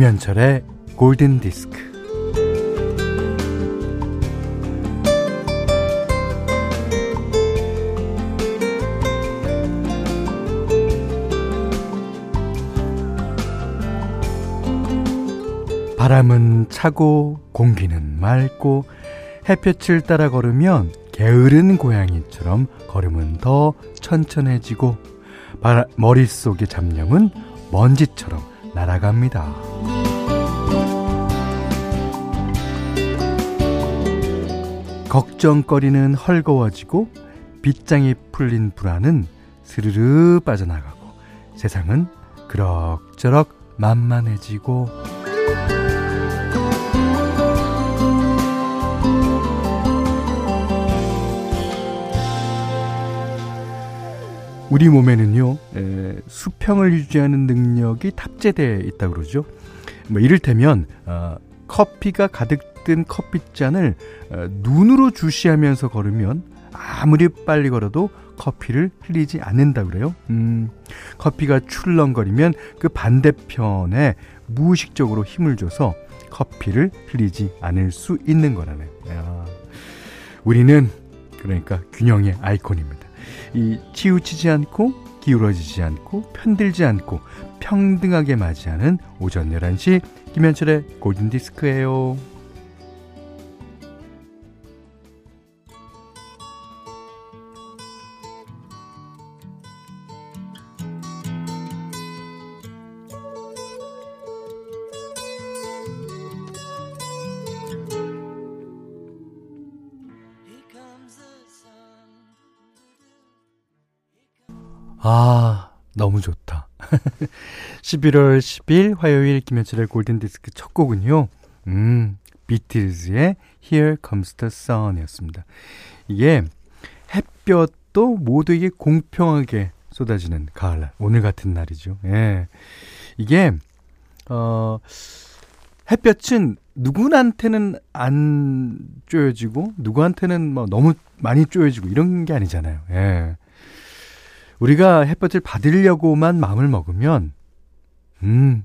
김현철의 골든 디스크. 바람은 차고 공기는 맑고 햇볕을 따라 걸으면 게으른 고양이처럼 걸음은 더 천천해지고 머릿속의 잡념은 먼지처럼 날아갑니다. 걱정거리는 헐거워지고 빗장이 풀린 불안은 스르르 빠져나가고 세상은 그럭저럭 만만해지고 우리 몸에는요 에, 수평을 유지하는 능력이 탑재되어 있다고 그러죠. 뭐 이를테면 어, 커피가 가득 든 커피잔을 어, 눈으로 주시하면서 걸으면 아무리 빨리 걸어도 커피를 흘리지 않는다 그래요. 음, 커피가 출렁거리면 그 반대편에 무의식적으로 힘을 줘서 커피를 흘리지 않을 수 있는 거라네요. 야, 우리는 그러니까 균형의 아이콘입니다. 이 치우치지 않고 기울어지지 않고 편들지 않고 평등하게 맞이하는 오전 11시 김현철의 골든디스크예요. 아, 너무 좋다. 11월 10일 화요일 김현철의 골든디스크 첫 곡은요. 음, 비틀즈의 Here Comes the Sun 이었습니다. 이게 햇볕도 모두에게 공평하게 쏟아지는 가을날. 오늘 같은 날이죠. 예. 이게, 어, 햇볕은 누구한테는 안 쪼여지고, 누구한테는 뭐 너무 많이 쪼여지고 이런 게 아니잖아요. 예. 우리가 햇볕을 받으려고만 마음을 먹으면, 음,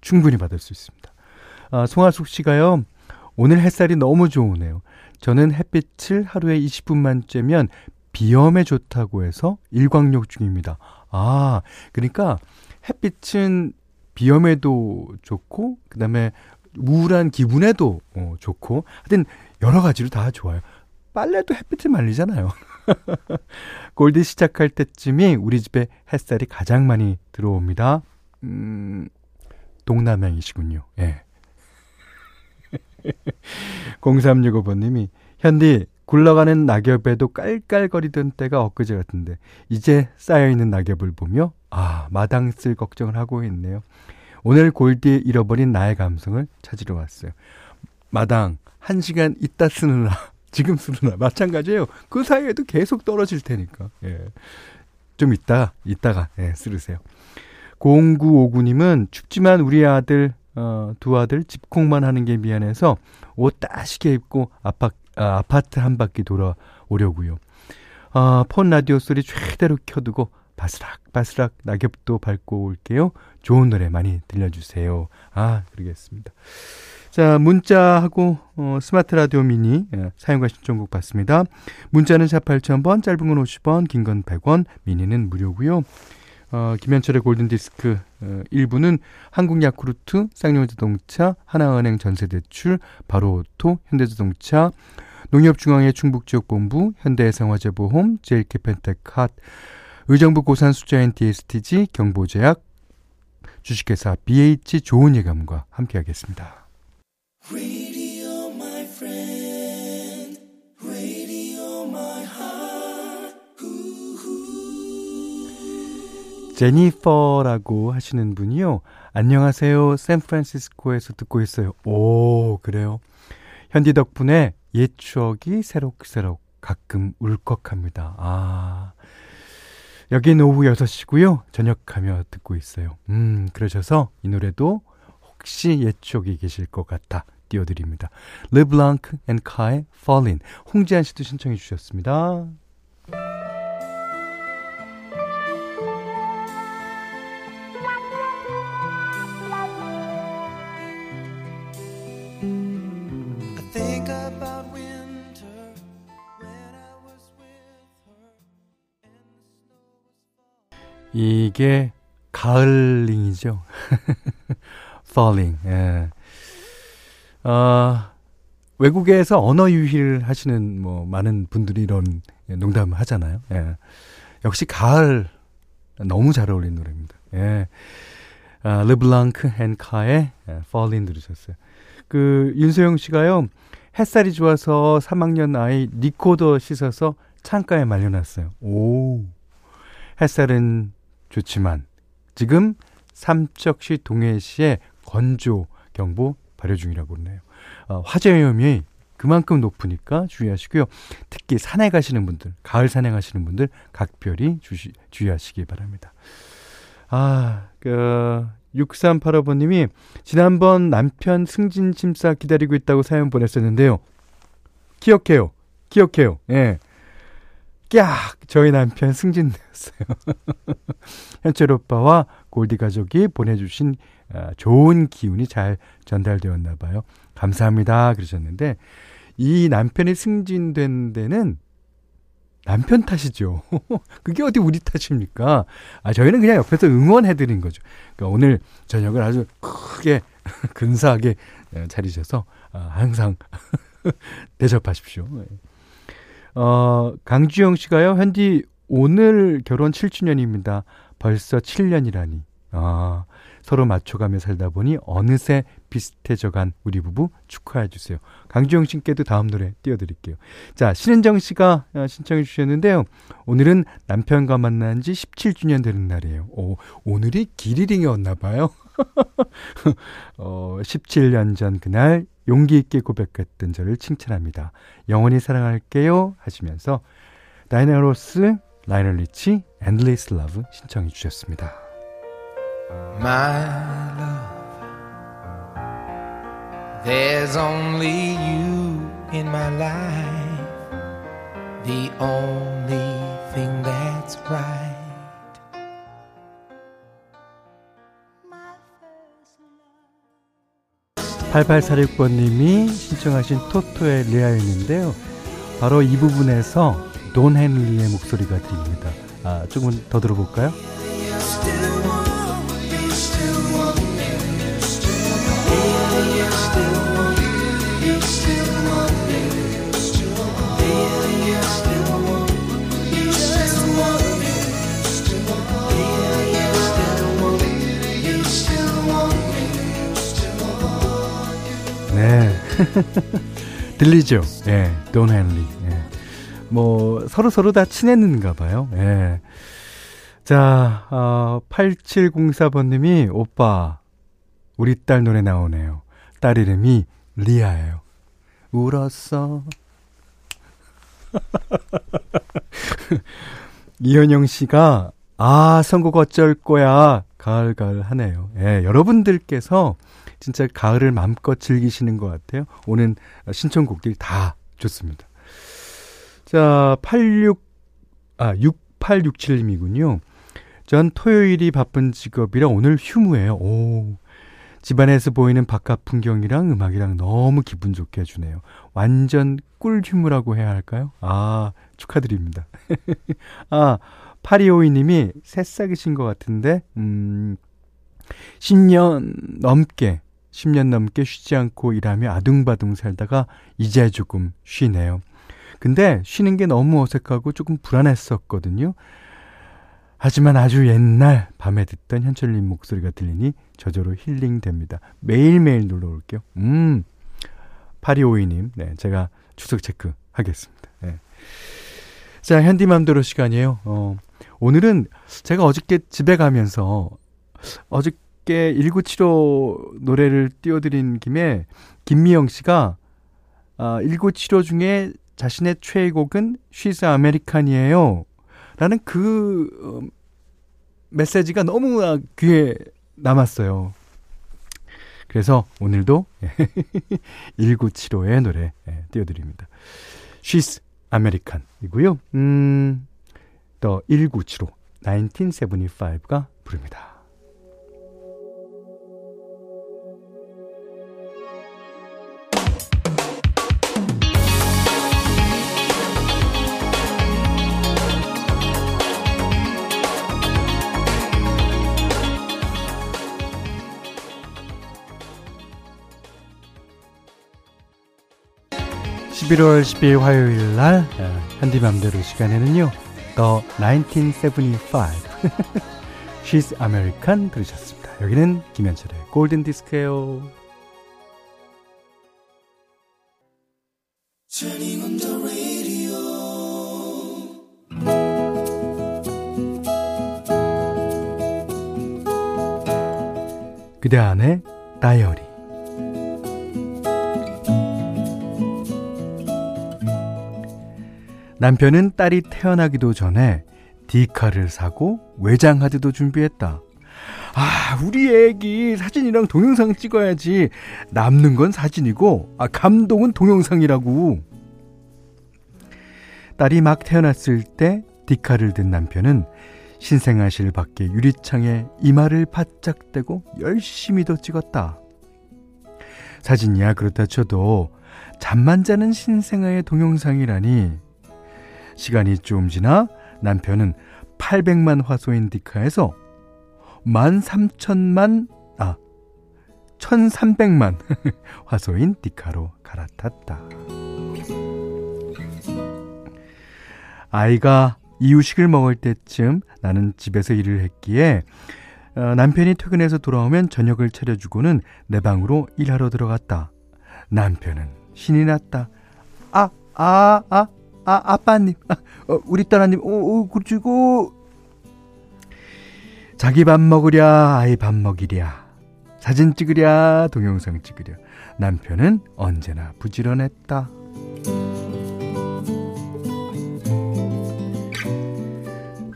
충분히 받을 수 있습니다. 아, 송하숙 씨가요, 오늘 햇살이 너무 좋으네요. 저는 햇빛을 하루에 20분만 쬐면 비염에 좋다고 해서 일광욕 중입니다. 아, 그러니까 햇빛은 비염에도 좋고, 그 다음에 우울한 기분에도 어, 좋고, 하여튼 여러 가지로 다 좋아요. 빨래도 햇빛을 말리잖아요. 골디 시작할 때쯤이 우리 집에 햇살이 가장 많이 들어옵니다. 음, 동남향이시군요. 예. 0365번님이, 현디, 굴러가는 낙엽에도 깔깔거리던 때가 엊그제 같은데, 이제 쌓여있는 낙엽을 보며, 아, 마당 쓸 걱정을 하고 있네요. 오늘 골디에 잃어버린 나의 감성을 찾으러 왔어요. 마당, 한 시간 있다 쓰느라 지금 쓰느나 마찬가지예요. 그 사이에도 계속 떨어질 테니까. 예. 좀 이따 이따가 예, 쓰르세요. 0959님은 춥지만 우리 아들 어, 두 아들 집콕만 하는 게 미안해서 옷 따시게 입고 아파, 아, 아파트 한 바퀴 돌아오려고요. 아, 폰 라디오 소리 최대로 켜두고 바스락 바스락 낙엽도 밟고 올게요. 좋은 노래 많이 들려주세요. 아 그러겠습니다. 자, 문자하고 어, 스마트 라디오 미니 예, 사용과 신청곡 받습니다. 문자는 샵 8000번, 짧은 건 50원, 긴 건 100원, 미니는 무료고요. 어, 김현철의 골든디스크 어, 1부는 한국야쿠르트, 쌍용자동차, 하나은행 전세대출, 바로오토, 현대자동차, 농협중앙회 충북지역본부, 현대해상화재보험, 제일캐펜텍핫, 의정부 고산수자 NTSTG, 경보제약, 주식회사 BH 좋은 예감과 함께하겠습니다. Radio, my friend. Radio, my heart. 제니퍼라고 하시는 분이요. 안녕하세요. 샌프란시스코에서 듣고 있어요. 오, 그래요. 현디 덕분에 옛 추억이 새록새록 가끔 울컥합니다. 아. 여긴 오후 6시고요. 저녁하며 듣고 있어요. 음, 그러셔서 이 노래도 혹시 옛 추억이 계실 것 같아 띄워드립니다. 르블랑크 앤 카의 Falling. 홍지한 씨도 신청해 주셨습니다. 이게 가을링이죠. falling. 예. 아, 외국에서 언어 유희를 하시는 뭐 많은 분들이 이런 농담을 하잖아요. 예. 역시 가을 너무 잘 어울리는 노래입니다. 예. 아, 르블랑크 앤 카의 예, Falling 들으셨어요. 그 윤소영 씨가요. 햇살이 좋아서 3학년 아이 리코더 씻어서 창가에 말려놨어요. 오. 햇살은 좋지만 지금 삼척시 동해시에 건조 경보 발효 중이라고 그러네요. 어, 화재 위험이 그만큼 높으니까 주의하시고요. 특히 산에 가시는 분들, 가을 산행하시는 분들 각별히 주시, 주의하시기 바랍니다. 아, 그 6385번님이 지난번 남편 승진 심사 기다리고 있다고 사연 보냈었는데요. 기억해요. 기억해요. 예. 깍! 저희 남편 승진되었어요. 현철 오빠와 골디 가족이 보내주신 아, 좋은 기운이 잘 전달되었나 봐요. 감사합니다. 그러셨는데, 이 남편이 승진된 데는 남편 탓이죠. 그게 어디 우리 탓입니까? 아, 저희는 그냥 옆에서 응원해드린 거죠. 그러니까 오늘 저녁을 아주 크게, 근사하게 어, 차리셔서 아, 항상 대접하십시오. 예. 어, 강주영 씨가요, 현디 오늘 결혼 7주년입니다. 벌써 7년이라니. 아, 서로 맞춰가며 살다 보니 어느새 비슷해져간 우리 부부 축하해 주세요. 강주영 씨께도 다음 노래 띄워드릴게요. 자, 신은정 씨가 어, 신청해 주셨는데요. 오늘은 남편과 만난 지 17주년 되는 날이에요. 오, 오늘이 기념일이었나 봐요. 어, 17년 전 그날 용기 있게 고백했던 저를 칭찬합니다. 영원히 사랑할게요 하시면서 다이애나 로스, 라이오넬 리치, Endless Love 신청해 주셨습니다. My love. There's only you in my life, the only thing that's right. 8846번님이 신청하신 토토의 리아였는데요. 바로 이 부분에서 돈 헨리의 목소리가 들립니다. 아, 조금 더 들어볼까요? 들리죠? 예, 돈 헨리. 예. 뭐, 서로 서로 다 친했는가 봐요. 예. 자, 어, 8704번님이, 오빠, 우리 딸 노래 나오네요. 딸 이름이 리아예요. 울었어. 이현영 씨가, 아, 선곡 어쩔 거야. 가을가을 하네요. 예, 여러분들께서 진짜 가을을 마음껏 즐기시는 것 같아요. 오는 신청곡들 다 좋습니다. 자, 86, 아, 6867님이군요. 전 토요일이 바쁜 직업이라 오늘 휴무예요. 오. 집안에서 보이는 바깥 풍경이랑 음악이랑 너무 기분 좋게 해주네요. 완전 꿀 휴무라고 해야 할까요? 아, 축하드립니다. 아, 8252님이 새싹이신 것 같은데, 음, 10년 넘게 10년 넘게 쉬지 않고 일하며 아둥바둥 살다가 이제 조금 쉬네요. 근데 쉬는 게 너무 어색하고 조금 불안했었거든요. 하지만 아주 옛날 밤에 듣던 현철님 목소리가 들리니 저절로 힐링됩니다. 매일매일 놀러 올게요. 음. 8252님, 네, 제가 추석 체크 하겠습니다. 네. 자, 현디맘대로 시간이에요. 어, 오늘은 제가 어저께 집에 가면서 어저께 함께 1975 노래를 띄워드린 김에 김미영 씨가 아, 1975 중에 자신의 최애곡은 She's American이에요. 라는 그 어, 메시지가 너무 귀에 남았어요. 그래서 오늘도 1975의 노래 예, 띄워드립니다. She's American이고요. 음, 또 1975, 1975가 부릅니다. 11월 10일 화요일 날 어, 현디맘대로 시간에는요. The 1975 She's American 들으셨습니다. 여기는 김현철의 골든 디스크예요. 그대 안에 다이어리 남편은 딸이 태어나기도 전에 디카를 사고 외장하드도 준비했다. 아, 우리 애기 사진이랑 동영상 찍어야지. 남는 건 사진이고, 아, 감동은 동영상이라고. 딸이 막 태어났을 때 디카를 든 남편은 신생아실 밖에 유리창에 이마를 바짝 대고 열심히도 찍었다. 사진이야 그렇다 쳐도 잠만 자는 신생아의 동영상이라니 시간이 좀 지나 남편은 800만 화소인 디카에서 13,000만, 아, 1,300만 화소인 디카로 갈아탔다. 아이가 이유식을 먹을 때쯤 나는 집에서 일을 했기에 어, 남편이 퇴근해서 돌아오면 저녁을 차려주고는 내 방으로 일하러 들어갔다. 남편은 신이 났다. 아, 아, 아, 아, 아빠님, 아, 어, 우리 딸아님, 오, 오, 그리고 자기 밥 먹으랴, 아이 밥 먹이랴, 사진 찍으랴, 동영상 찍으랴. 남편은 언제나 부지런했다.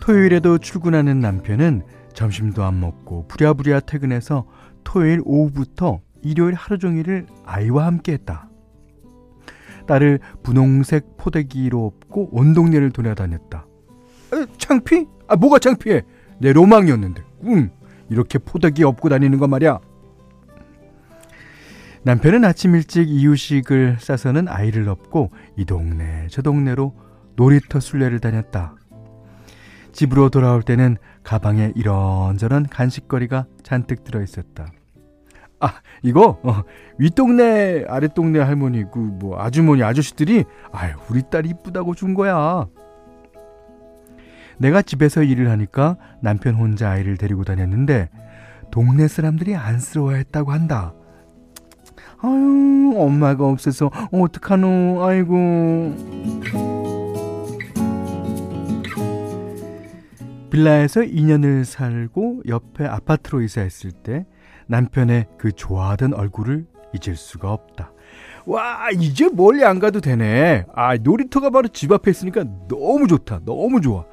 토요일에도 출근하는 남편은 점심도 안 먹고 부랴부랴 퇴근해서 토요일 오후부터 일요일 하루 종일을 아이와 함께 했다. 딸을 분홍색 포대기로 업고 온 동네를 돌아다녔다. 에, 창피? 아 뭐가 창피해? 내 로망이었는데. 응. 이렇게 포대기 업고 다니는 거 말이야. 남편은 아침 일찍 이유식을 싸서는 아이를 업고 이 동네 저 동네로 놀이터 순례를 다녔다. 집으로 돌아올 때는 가방에 이런저런 간식거리가 잔뜩 들어 있었다. 아, 이거 어, 윗동네 아랫동네 할머니 그뭐 아주머니 아저씨들이 아유, 우리 딸 이쁘다고 준 거야. 내가 집에서 일을 하니까 남편 혼자 아이를 데리고 다녔는데 동네 사람들이 안쓰러워했다고 한다. 아유, 엄마가 없어서 어떡하노. 아이고. 빌라에서 2년을 살고 옆에 아파트로 이사했을 때 남편의 그 좋아하던 얼굴을 잊을 수가 없다. 와, 이제 멀리 안 가도 되네. 아, 놀이터가 바로 집 앞에 있으니까 너무 좋다. 너무 좋아.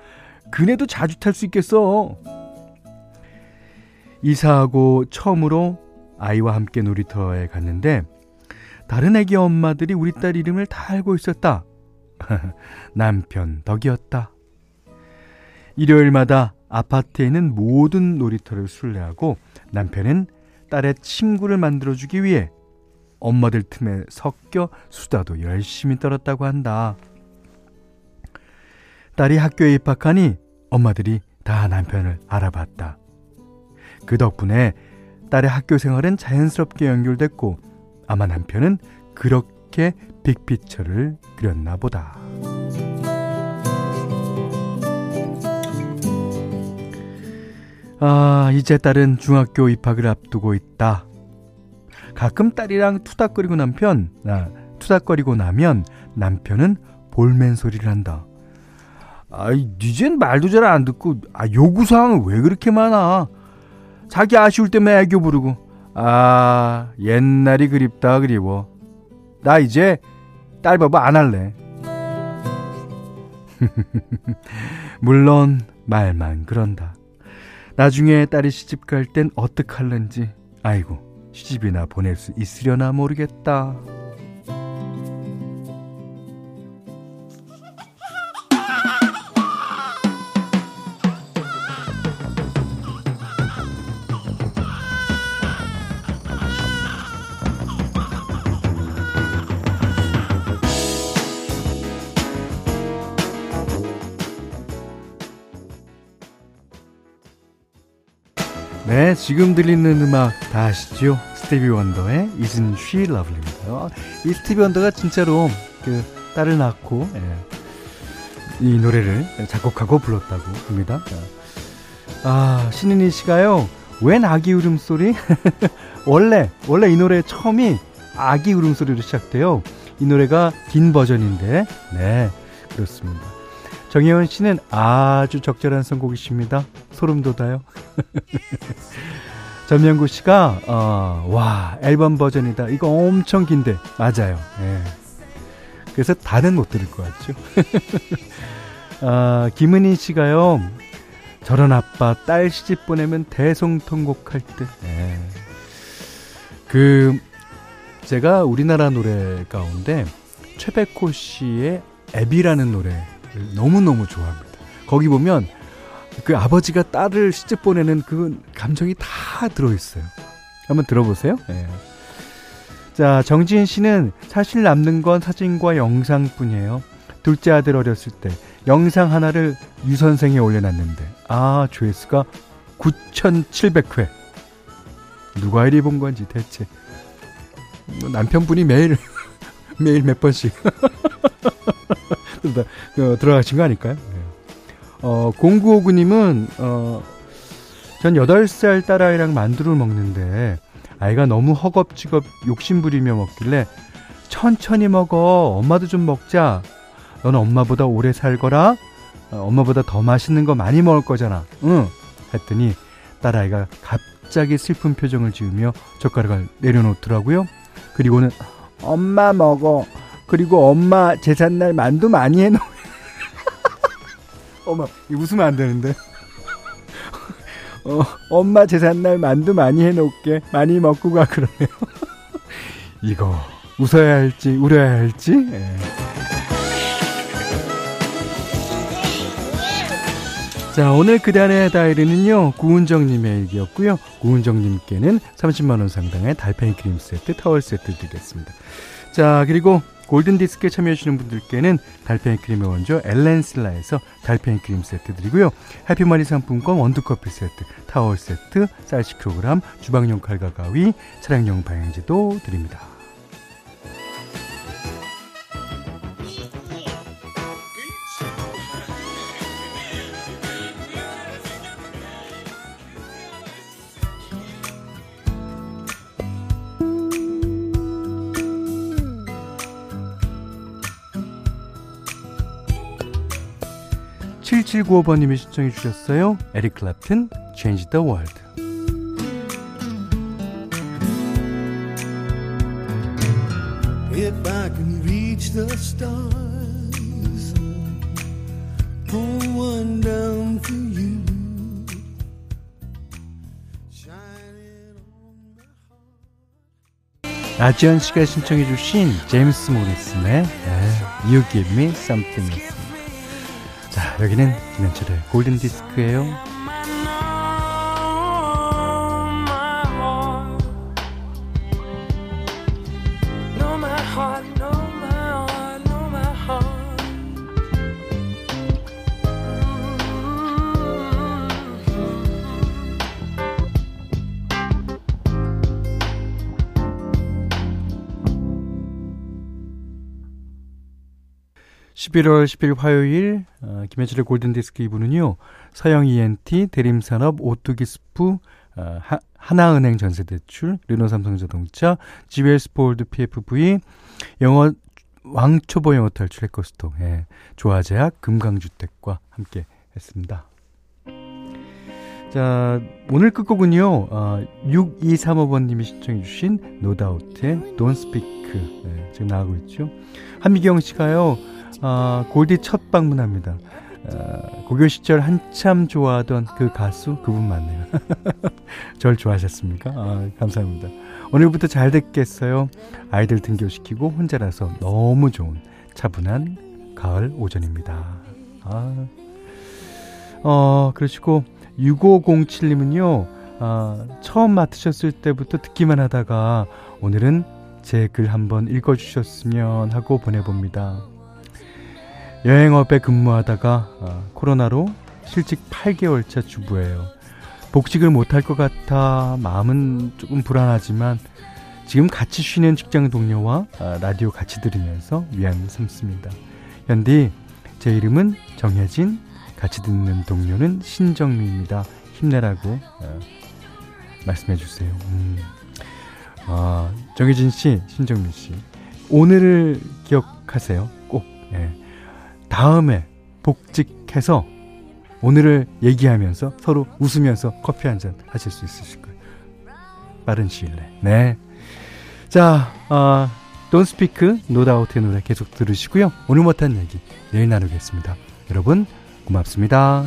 그네도 자주 탈 수 있겠어. 이사하고 처음으로 아이와 함께 놀이터에 갔는데 다른 애기 엄마들이 우리 딸 이름을 다 알고 있었다. 남편 덕이었다. 일요일마다 아파트에 있는 모든 놀이터를 순례하고 남편은 딸의 친구를 만들어주기 위해 엄마들 틈에 섞여 수다도 열심히 떨었다고 한다. 딸이 학교에 입학하니 엄마들이 다 남편을 알아봤다. 그 덕분에 딸의 학교 생활은 자연스럽게 연결됐고 아마 남편은 그렇게 빅피처를 그렸나 보다. 아, 이제 딸은 중학교 입학을 앞두고 있다. 가끔 딸이랑 투닥거리고 남편, 아, 투닥거리고 나면 남편은 볼멘 소리를 한다. 아이, 이젠 말도 잘 안 듣고, 아, 요구사항은 왜 그렇게 많아? 자기 아쉬울 때만 애교 부르고, 아, 옛날이 그립다, 그리워. 나 이제 딸 바보 안 할래. 물론, 말만 그런다. 나중에 딸이 시집 갈 땐 어떡할런지 아이고 시집이나 보낼 수 있으려나 모르겠다. 네, 지금 들리는 음악 다 아시죠? 스티비 원더의 Isn't She Lovely입니다. 이 스티비 원더가 진짜로 그 딸을 낳고 예, 이 노래를 작곡하고 불렀다고 합니다. 아 신은희 씨가요. 웬 아기 울음소리? 원래 원래 이 노래 처음이 아기 울음소리로 시작돼요. 이 노래가 긴 버전인데 네 그렇습니다. 정혜원 씨는 아주 적절한 선곡이십니다. 소름 돋아요. 전명구 씨가 어, 와 앨범 버전이다. 이거 엄청 긴데 맞아요. 예. 그래서 다는 못 들을 것 같죠. 아, 김은희 씨가요. 저런 아빠 딸 시집 보내면 대성통곡할 듯. 예. 그 제가 우리나라 노래 가운데 최백호 씨의 앱이라는 노래를 너무너무 좋아합니다. 거기 보면 그 아버지가 딸을 시집 보내는 그 감정이 다 들어있어요. 한번 들어보세요. 네. 자, 정지인 씨는 사실 남는 건 사진과 영상뿐이에요. 둘째 아들 어렸을 때 영상 하나를 유선생에 올려놨는데 아 조회수가 9,700회. 누가 이리 본 건지 대체 뭐 남편분이 매일 매일 몇 번씩 들어가신 거 아닐까요? 어, 0959님은, 어, 전 8살 딸아이랑 만두를 먹는데, 아이가 너무 허겁지겁 욕심부리며 먹길래, 천천히 먹어. 엄마도 좀 먹자. 너는 엄마보다 오래 살거라. 어, 엄마보다 더 맛있는 거 많이 먹을 거잖아. 응. 했더니, 딸아이가 갑자기 슬픈 표정을 지으며 젓가락을 내려놓더라고요. 그리고는, 엄마 먹어. 그리고 엄마 제삿날 만두 많이 해놓 어머, 웃으면 안 되는데. 어, 엄마 제삿날 만두 많이 해놓을게. 많이 먹고 가, 그러네요. 이거, 웃어야 할지, 울어야 할지. 예. 자, 오늘 그단의 다이리는요, 구은정님의 일기였고요. 구은정님께는 30만원 상당의 달팽이 크림 세트, 타월 세트 드리겠습니다. 자, 그리고 골든디스크에 참여해주시는 분들께는 달팽이 크림의 원조 엘렌슬라에서 달팽이 크림 세트 드리고요. 해피머니 상품권 원두커피 세트, 타월 세트, 쌀 10kg, 주방용 칼과 가위, 차량용 방향제도 드립니다. 7795번님이 신청해 주셨어요. 에릭 클랩튼, Change the World. If I can reach the stars, pull one down for you. 아지연 씨가 신청해 주신 제임스 모리슨의 You Give Me Something 자, 여기는 김현철의 골든디스크예요. (11월 10일) 화요일 어, 김현철의 골든디스크 2부는요, 서영 ENT, 대림산업, 오뚜기 스프, 어, 하, 하나은행 전세대출, 르노삼성자동차, GBS폴드 PFV, 영어, 왕초보 영어 탈출 해커스톡, 예, 조화제약, 금강주택과 함께 했습니다. 자, 오늘 끝곡은요, 어, 6235번님이 신청해주신 노다우트의 Don't Speak. 예, 지금 나가고 있죠. 한미경 씨가요, 아, 골디 첫 방문합니다. 아, 고교 시절 한참 좋아하던 그 가수 그분 맞네요. 절 좋아하셨습니까? 아, 감사합니다. 오늘부터 잘 됐겠어요. 아이들 등교시키고 혼자라서 너무 좋은 차분한 가을 오전입니다. 아, 어, 그러시고 6507님은요. 아, 처음 맡으셨을 때부터 듣기만 하다가 오늘은 제 글 한번 읽어주셨으면 하고 보내봅니다. 여행업에 근무하다가 어, 코로나로 실직 8개월차 주부예요. 복직을 못할 것 같아 마음은 조금 불안하지만 지금 같이 쉬는 직장 동료와 아, 라디오 같이 들으면서 위안 삼습니다. 현디, 제 이름은 정혜진, 같이 듣는 동료는 신정미입니다. 힘내라고 어, 말씀해 주세요. 음. 아, 정혜진 씨, 신정미 씨. 오늘을 기억하세요. 꼭. 예. 다음에 복직해서 오늘을 얘기하면서 서로 웃으면서 커피 한 잔 하실 수 있으실 거예요. 빠른 시일 내에. 네. 자, 어, Don't Speak, No Doubt의 노래 계속 들으시고요. 오늘 못한 얘기 내일 나누겠습니다. 여러분, 고맙습니다.